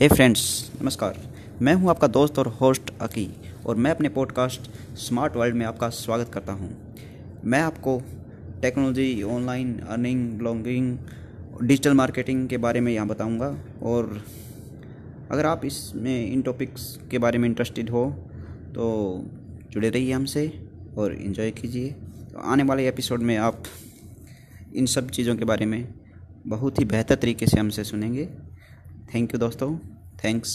हे friends नमस्कार। मैं हूँ आपका दोस्त और होस्ट अकी, और मैं अपने पॉडकास्ट स्मार्ट वर्ल्ड में आपका स्वागत करता हूँ। मैं आपको technology online earning blogging digital marketing के बारे में यहाँ बताऊँगा, और अगर आप इसमें इन टॉपिक्स के बारे में इंटरेस्टेड हो तो जुड़े रहिए हमसे और इन्जॉय कीजिए। तो आने वाले एपिसोड में आप इन सब चीज़ों के बारे में बहुत ही बेहतर तरीके से हमसे सुनेंगे। थैंक यू दोस्तों थैंक्स।